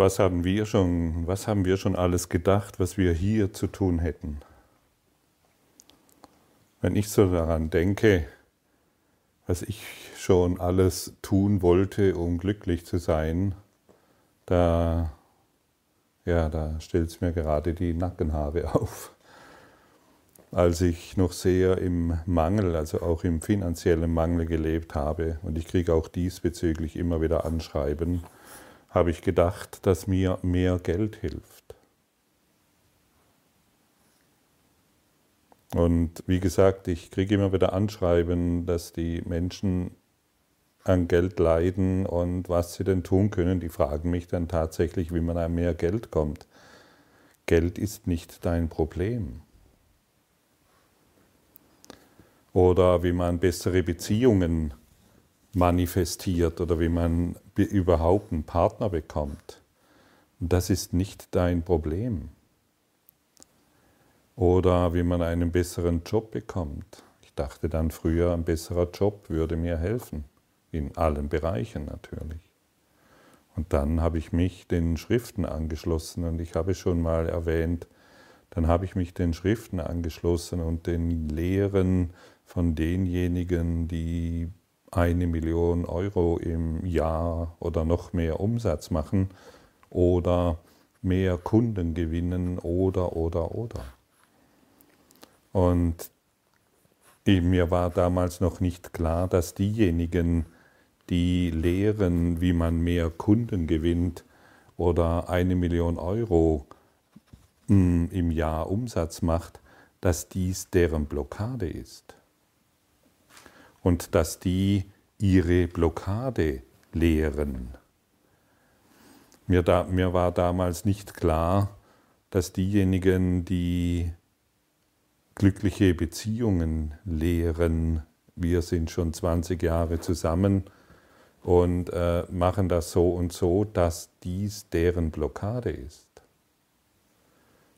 Was haben wir schon, was haben wir schon alles gedacht, was wir hier zu tun hätten? Wenn ich so daran denke, was ich schon alles tun wollte, um glücklich zu sein, da, ja, da stellt es mir gerade die Nackenhaare auf. Als ich noch sehr im Mangel, also auch im finanziellen Mangel gelebt habe, und ich kriege auch diesbezüglich immer wieder Anschreiben, habe ich gedacht, dass mir mehr Geld hilft. Und wie gesagt, ich kriege immer wieder Anschreiben, dass die Menschen an Geld leiden und was sie denn tun können. Die fragen mich dann tatsächlich, wie man an mehr Geld kommt. Geld ist nicht dein Problem. Oder wie man bessere Beziehungen manifestiert oder wie man überhaupt einen Partner bekommt. Das ist nicht dein Problem. Oder wie man einen besseren Job bekommt. Ich dachte dann früher, ein besserer Job würde mir helfen. In allen Bereichen natürlich. Und dann habe ich mich den Schriften angeschlossen und ich habe schon mal erwähnt, dann habe ich mich den Schriften angeschlossen und den Lehren von denjenigen, die eine Million Euro im Jahr oder noch mehr Umsatz machen oder mehr Kunden gewinnen oder, oder, oder. Und mir war damals noch nicht klar, dass diejenigen, die lehren, wie man mehr Kunden gewinnt oder eine Million Euro hm, im Jahr Umsatz macht, dass dies deren Blockade ist und dass die ihre Blockade lehren. Mir, da, mir war damals nicht klar, dass diejenigen, die glückliche Beziehungen lehren, wir sind schon 20 Jahre zusammen und äh, machen das so und so, dass dies deren Blockade ist.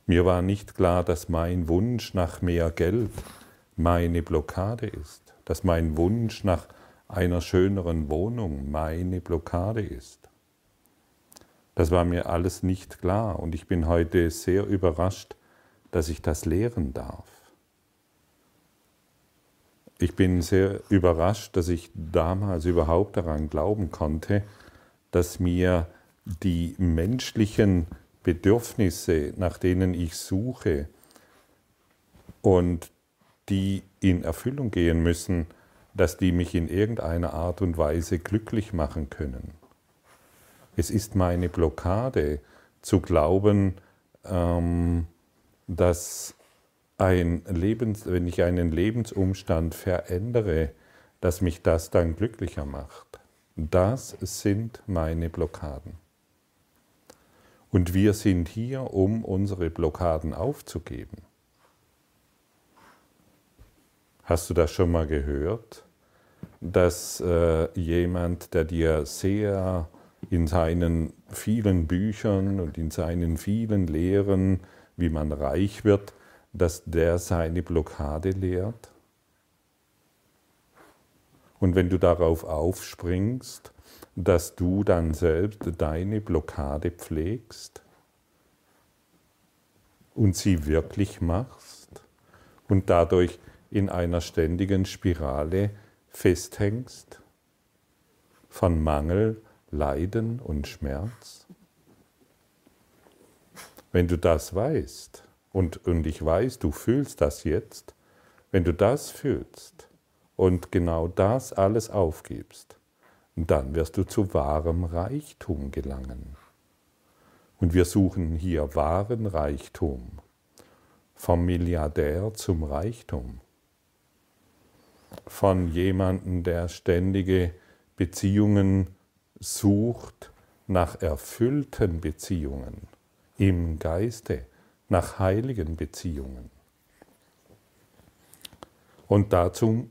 Mir war nicht klar, dass mein Wunsch nach mehr Geld meine Blockade ist dass mein Wunsch nach einer schöneren Wohnung meine Blockade ist. Das war mir alles nicht klar und ich bin heute sehr überrascht, dass ich das lehren darf. Ich bin sehr überrascht, dass ich damals überhaupt daran glauben konnte, dass mir die menschlichen Bedürfnisse, nach denen ich suche und die in Erfüllung gehen müssen, dass die mich in irgendeiner Art und Weise glücklich machen können. Es ist meine Blockade zu glauben, ähm, dass ein Lebens, wenn ich einen Lebensumstand verändere, dass mich das dann glücklicher macht. Das sind meine Blockaden. Und wir sind hier, um unsere Blockaden aufzugeben. Hast du das schon mal gehört, dass äh, jemand, der dir sehr in seinen vielen Büchern und in seinen vielen Lehren, wie man reich wird, dass der seine Blockade lehrt? Und wenn du darauf aufspringst, dass du dann selbst deine Blockade pflegst und sie wirklich machst und dadurch in einer ständigen Spirale festhängst von Mangel, Leiden und Schmerz? Wenn du das weißt, und, und ich weiß, du fühlst das jetzt, wenn du das fühlst und genau das alles aufgibst, dann wirst du zu wahrem Reichtum gelangen. Und wir suchen hier wahren Reichtum, vom Milliardär zum Reichtum von jemandem, der ständige Beziehungen sucht, nach erfüllten Beziehungen im Geiste, nach heiligen Beziehungen. Und dazu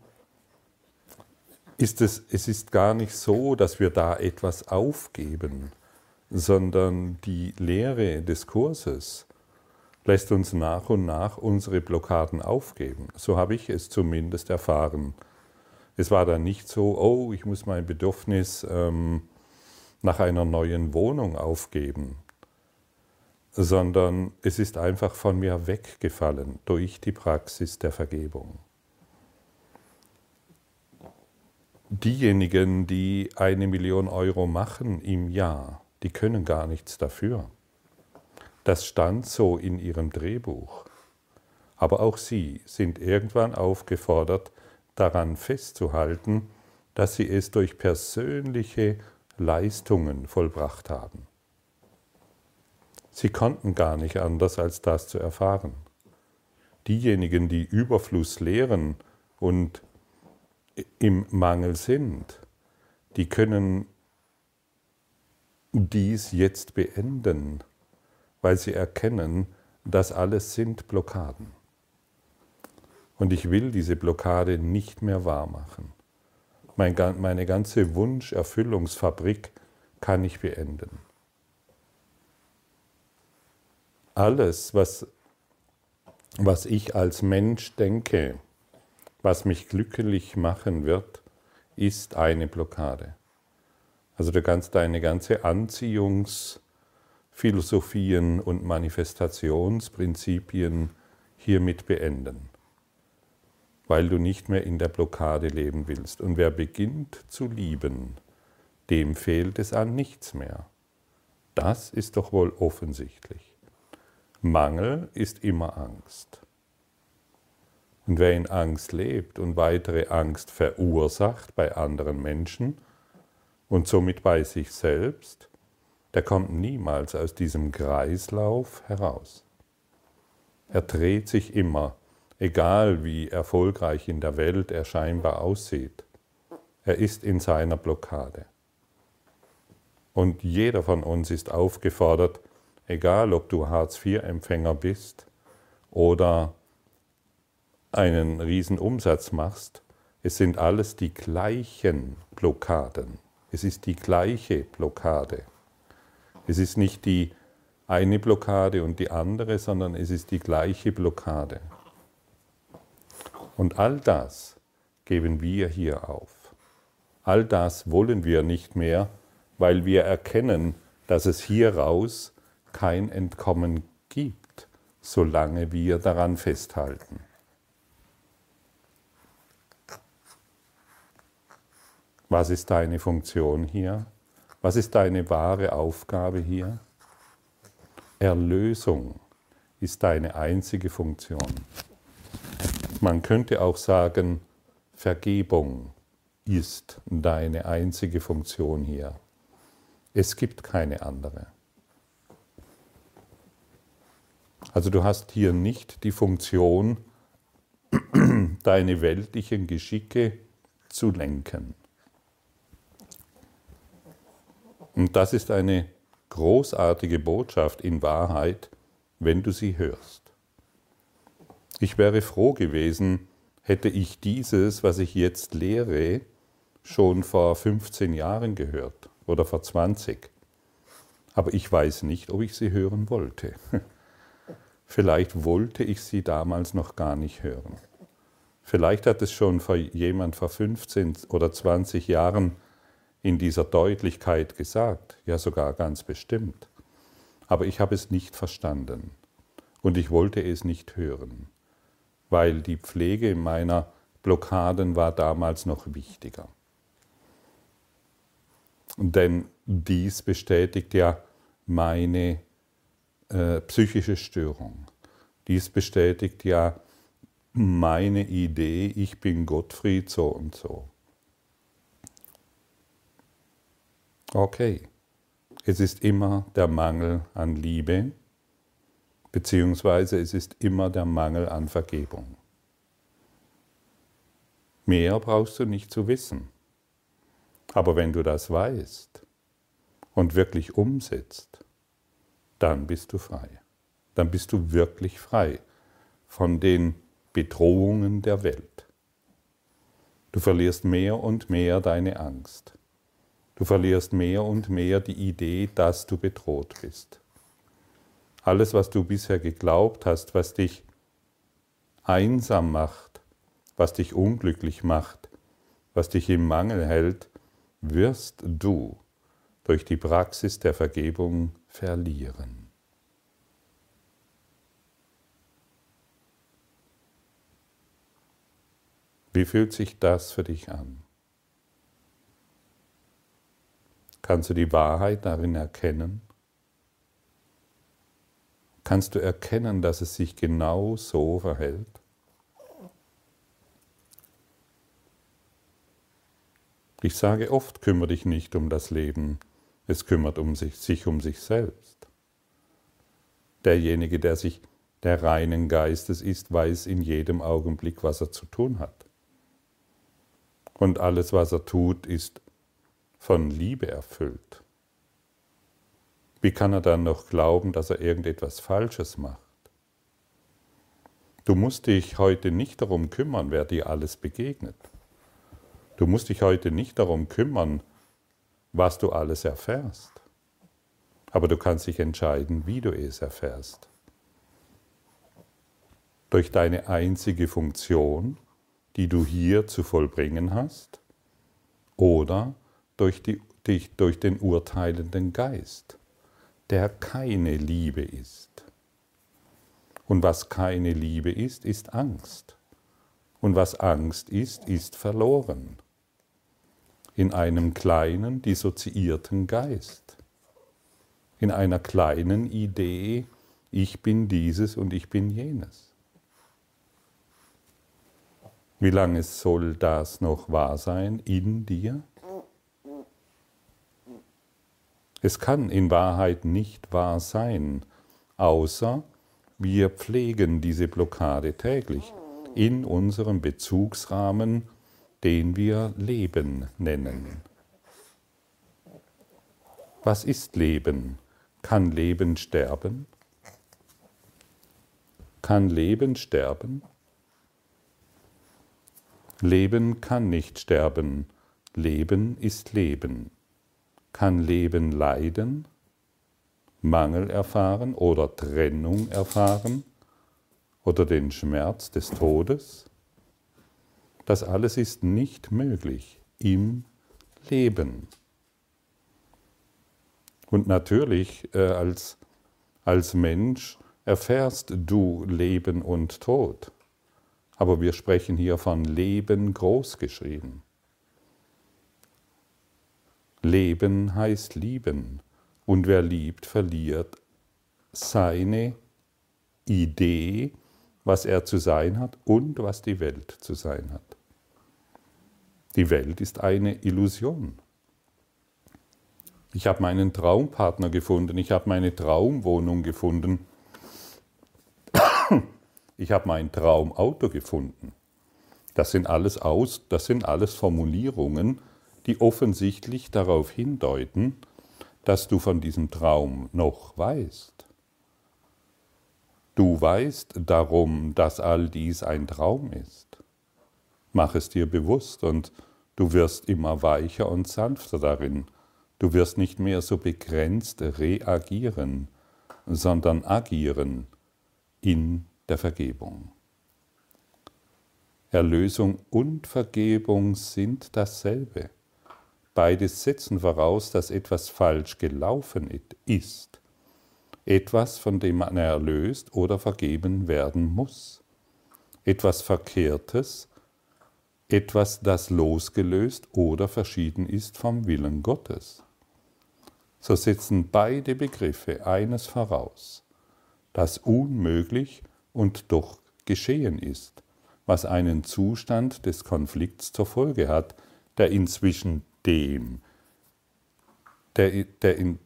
ist es, es ist gar nicht so, dass wir da etwas aufgeben, sondern die Lehre des Kurses lässt uns nach und nach unsere Blockaden aufgeben. So habe ich es zumindest erfahren. Es war dann nicht so, oh, ich muss mein Bedürfnis ähm, nach einer neuen Wohnung aufgeben, sondern es ist einfach von mir weggefallen durch die Praxis der Vergebung. Diejenigen, die eine Million Euro machen im Jahr, die können gar nichts dafür. Das stand so in ihrem Drehbuch. Aber auch sie sind irgendwann aufgefordert, daran festzuhalten, dass sie es durch persönliche Leistungen vollbracht haben. Sie konnten gar nicht anders, als das zu erfahren. Diejenigen, die Überfluss lehren und im Mangel sind, die können dies jetzt beenden, weil sie erkennen, das alles sind Blockaden. Und ich will diese Blockade nicht mehr wahrmachen. Meine ganze Wunscherfüllungsfabrik kann ich beenden. Alles, was, was ich als Mensch denke, was mich glücklich machen wird, ist eine Blockade. Also du kannst deine ganze Anziehungsphilosophien und Manifestationsprinzipien hiermit beenden, weil du nicht mehr in der Blockade leben willst. Und wer beginnt zu lieben, dem fehlt es an nichts mehr. Das ist doch wohl offensichtlich. Mangel ist immer Angst. Und wer in Angst lebt und weitere Angst verursacht bei anderen Menschen und somit bei sich selbst, der kommt niemals aus diesem Kreislauf heraus. Er dreht sich immer, egal wie erfolgreich in der Welt er scheinbar aussieht. Er ist in seiner Blockade. Und jeder von uns ist aufgefordert, egal ob du Hartz-IV-Empfänger bist oder einen riesen Umsatz machst, es sind alles die gleichen Blockaden. Es ist die gleiche Blockade. Es ist nicht die eine Blockade und die andere, sondern es ist die gleiche Blockade. Und all das geben wir hier auf. All das wollen wir nicht mehr, weil wir erkennen, dass es hieraus kein Entkommen gibt, solange wir daran festhalten. Was ist deine Funktion hier? Was ist deine wahre Aufgabe hier? Erlösung ist deine einzige Funktion. Man könnte auch sagen, Vergebung ist deine einzige Funktion hier. Es gibt keine andere. Also du hast hier nicht die Funktion, deine weltlichen Geschicke zu lenken. Und das ist eine großartige Botschaft in Wahrheit, wenn du sie hörst. Ich wäre froh gewesen, hätte ich dieses, was ich jetzt lehre, schon vor 15 Jahren gehört oder vor 20. Aber ich weiß nicht, ob ich sie hören wollte. Vielleicht wollte ich sie damals noch gar nicht hören. Vielleicht hat es schon jemand vor 15 oder 20 Jahren in dieser Deutlichkeit gesagt, ja sogar ganz bestimmt. Aber ich habe es nicht verstanden und ich wollte es nicht hören, weil die Pflege meiner Blockaden war damals noch wichtiger. Denn dies bestätigt ja meine äh, psychische Störung. Dies bestätigt ja meine Idee, ich bin Gottfried so und so. Okay, es ist immer der Mangel an Liebe, beziehungsweise es ist immer der Mangel an Vergebung. Mehr brauchst du nicht zu wissen. Aber wenn du das weißt und wirklich umsetzt, dann bist du frei. Dann bist du wirklich frei von den Bedrohungen der Welt. Du verlierst mehr und mehr deine Angst. Du verlierst mehr und mehr die Idee, dass du bedroht bist. Alles, was du bisher geglaubt hast, was dich einsam macht, was dich unglücklich macht, was dich im Mangel hält, wirst du durch die Praxis der Vergebung verlieren. Wie fühlt sich das für dich an? Kannst du die Wahrheit darin erkennen? Kannst du erkennen, dass es sich genau so verhält? Ich sage oft, kümmere dich nicht um das Leben, es kümmert um sich, sich um sich selbst. Derjenige, der sich der reinen Geistes ist, weiß in jedem Augenblick, was er zu tun hat. Und alles, was er tut, ist von Liebe erfüllt. Wie kann er dann noch glauben, dass er irgendetwas Falsches macht? Du musst dich heute nicht darum kümmern, wer dir alles begegnet. Du musst dich heute nicht darum kümmern, was du alles erfährst. Aber du kannst dich entscheiden, wie du es erfährst. Durch deine einzige Funktion, die du hier zu vollbringen hast, oder durch, die, durch den urteilenden Geist, der keine Liebe ist. Und was keine Liebe ist, ist Angst. Und was Angst ist, ist verloren. In einem kleinen, dissoziierten Geist. In einer kleinen Idee, ich bin dieses und ich bin jenes. Wie lange soll das noch wahr sein in dir? Es kann in Wahrheit nicht wahr sein, außer wir pflegen diese Blockade täglich in unserem Bezugsrahmen, den wir Leben nennen. Was ist Leben? Kann Leben sterben? Kann Leben sterben? Leben kann nicht sterben, Leben ist Leben. Kann Leben leiden, Mangel erfahren oder Trennung erfahren oder den Schmerz des Todes? Das alles ist nicht möglich im Leben. Und natürlich äh, als, als Mensch erfährst du Leben und Tod aber wir sprechen hier von Leben großgeschrieben. Leben heißt lieben und wer liebt, verliert seine Idee, was er zu sein hat und was die Welt zu sein hat. Die Welt ist eine Illusion. Ich habe meinen Traumpartner gefunden, ich habe meine Traumwohnung gefunden ich habe mein Traumauto gefunden. Das sind alles aus, das sind alles Formulierungen, die offensichtlich darauf hindeuten, dass du von diesem Traum noch weißt. Du weißt darum, dass all dies ein Traum ist. Mach es dir bewusst und du wirst immer weicher und sanfter darin. Du wirst nicht mehr so begrenzt reagieren, sondern agieren in der Vergebung. Erlösung und Vergebung sind dasselbe. Beides setzen voraus, dass etwas falsch gelaufen ist, etwas, von dem man erlöst oder vergeben werden muss, etwas Verkehrtes, etwas, das losgelöst oder verschieden ist vom Willen Gottes. So setzen beide Begriffe eines voraus, das unmöglich und doch geschehen ist, was einen Zustand des Konflikts zur Folge hat, der inzwischen dem, der, der, in,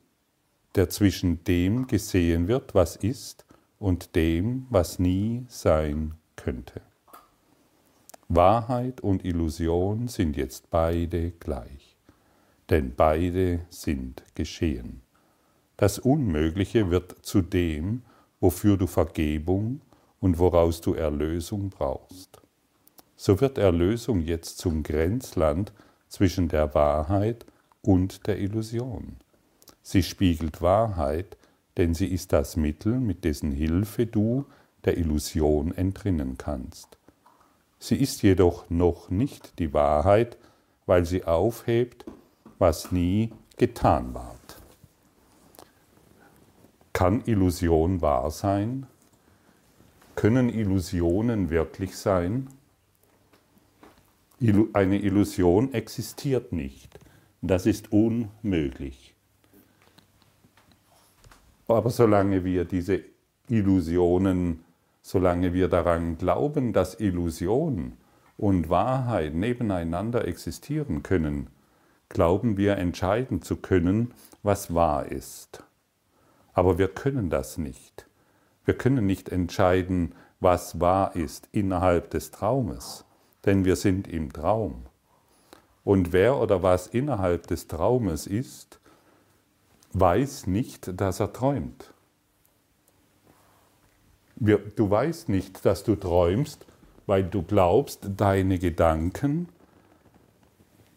der zwischen dem gesehen wird, was ist, und dem, was nie sein könnte. Wahrheit und Illusion sind jetzt beide gleich, denn beide sind geschehen. Das Unmögliche wird zu dem, wofür du Vergebung und woraus du Erlösung brauchst. So wird Erlösung jetzt zum Grenzland zwischen der Wahrheit und der Illusion. Sie spiegelt Wahrheit, denn sie ist das Mittel, mit dessen Hilfe du der Illusion entrinnen kannst. Sie ist jedoch noch nicht die Wahrheit, weil sie aufhebt, was nie getan ward. Kann Illusion wahr sein? Können Illusionen wirklich sein? Eine Illusion existiert nicht. Das ist unmöglich. Aber solange wir diese Illusionen, solange wir daran glauben, dass Illusion und Wahrheit nebeneinander existieren können, glauben wir entscheiden zu können, was wahr ist. Aber wir können das nicht. Wir können nicht entscheiden, was wahr ist innerhalb des Traumes, denn wir sind im Traum. Und wer oder was innerhalb des Traumes ist, weiß nicht, dass er träumt. Du weißt nicht, dass du träumst, weil du glaubst, deine Gedanken,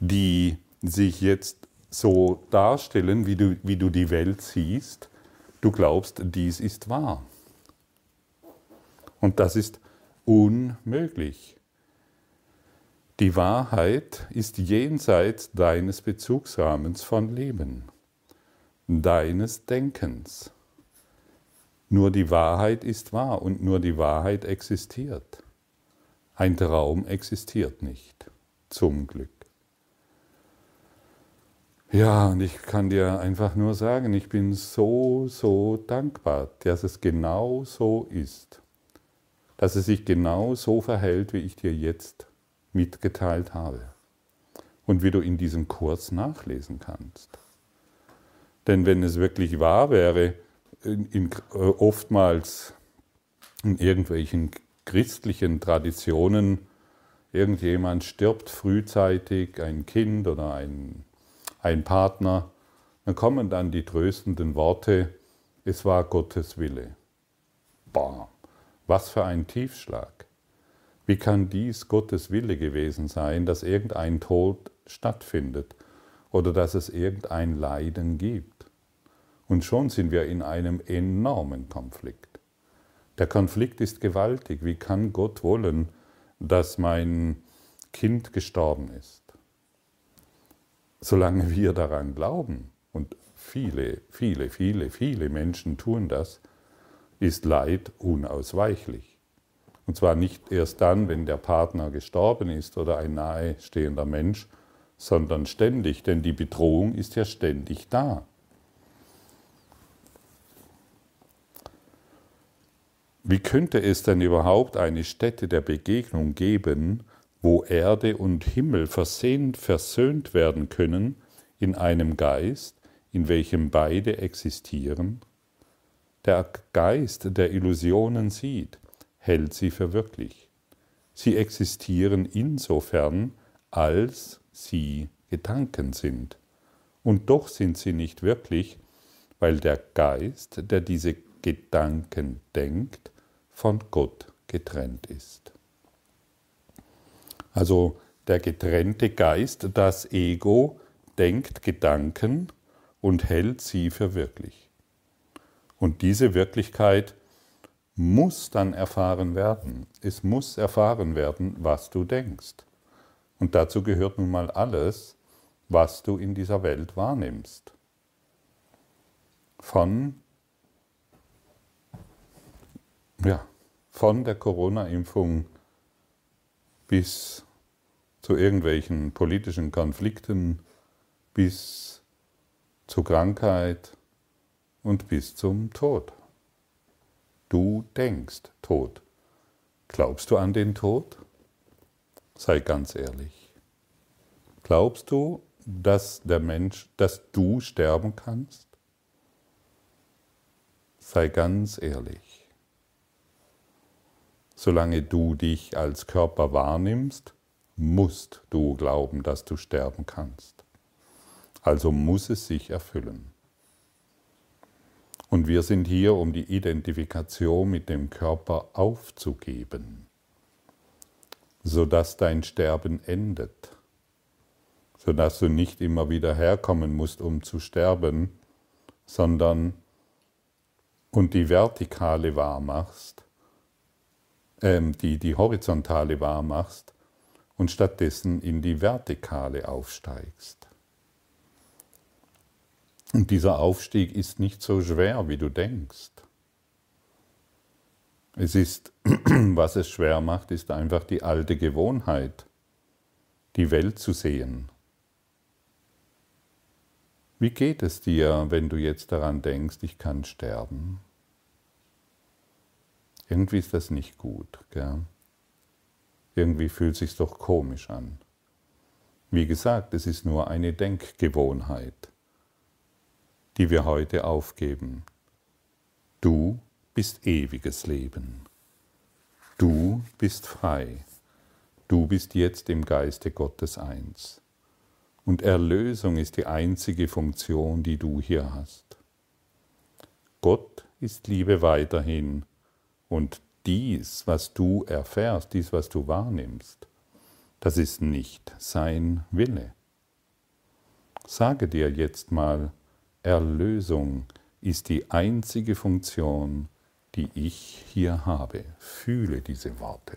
die sich jetzt so darstellen, wie du, wie du die Welt siehst, du glaubst, dies ist wahr. Und das ist unmöglich. Die Wahrheit ist jenseits deines Bezugsrahmens von Leben, deines Denkens. Nur die Wahrheit ist wahr und nur die Wahrheit existiert. Ein Traum existiert nicht, zum Glück. Ja, und ich kann dir einfach nur sagen, ich bin so, so dankbar, dass es genau so ist. Dass es sich genau so verhält, wie ich dir jetzt mitgeteilt habe. Und wie du in diesem Kurs nachlesen kannst. Denn wenn es wirklich wahr wäre, in, in, äh, oftmals in irgendwelchen christlichen Traditionen, irgendjemand stirbt frühzeitig, ein Kind oder ein, ein Partner, dann kommen dann die tröstenden Worte, es war Gottes Wille. Bah, was für ein Tiefschlag. Wie kann dies Gottes Wille gewesen sein, dass irgendein Tod stattfindet oder dass es irgendein Leiden gibt? Und schon sind wir in einem enormen Konflikt. Der Konflikt ist gewaltig. Wie kann Gott wollen, dass mein Kind gestorben ist? Solange wir daran glauben, und viele, viele, viele, viele Menschen tun das, ist Leid unausweichlich. Und zwar nicht erst dann, wenn der Partner gestorben ist oder ein nahestehender Mensch, sondern ständig, denn die Bedrohung ist ja ständig da. Wie könnte es denn überhaupt eine Stätte der Begegnung geben, wo Erde und Himmel versehnt, versöhnt werden können in einem Geist, in welchem beide existieren? Der Geist, der Illusionen sieht, hält sie für wirklich. Sie existieren insofern, als sie Gedanken sind. Und doch sind sie nicht wirklich, weil der Geist, der diese Gedanken denkt, von Gott getrennt ist. Also der getrennte Geist, das Ego, denkt Gedanken und hält sie für wirklich. Und diese Wirklichkeit muss dann erfahren werden. Es muss erfahren werden, was du denkst. Und dazu gehört nun mal alles, was du in dieser Welt wahrnimmst. Von ja, von der Corona-Impfung bis zu irgendwelchen politischen Konflikten, bis zur Krankheit und bis zum Tod. Du denkst Tod. Glaubst du an den Tod? Sei ganz ehrlich. Glaubst du, dass der Mensch, dass du sterben kannst? Sei ganz ehrlich. Solange du dich als Körper wahrnimmst, musst du glauben, dass du sterben kannst. Also muss es sich erfüllen. Und wir sind hier, um die Identifikation mit dem Körper aufzugeben, sodass dein Sterben endet, sodass du nicht immer wieder herkommen musst, um zu sterben, sondern und die Vertikale wahrmachst, ähm, die, die horizontale wahr machst und stattdessen in die vertikale aufsteigst. Und dieser Aufstieg ist nicht so schwer, wie du denkst. Es ist, was es schwer macht, ist einfach die alte Gewohnheit, die Welt zu sehen. Wie geht es dir, wenn du jetzt daran denkst, ich kann sterben? Irgendwie ist das nicht gut. Gell? Irgendwie fühlt es sich doch komisch an. Wie gesagt, es ist nur eine Denkgewohnheit, die wir heute aufgeben. Du bist ewiges Leben. Du bist frei. Du bist jetzt im Geiste Gottes eins. Und Erlösung ist die einzige Funktion, die du hier hast. Gott ist Liebe weiterhin und dies, was du erfährst, dies, was du wahrnimmst, das ist nicht sein Wille. Sage dir jetzt mal, Erlösung ist die einzige Funktion, die ich hier habe. Fühle diese Worte.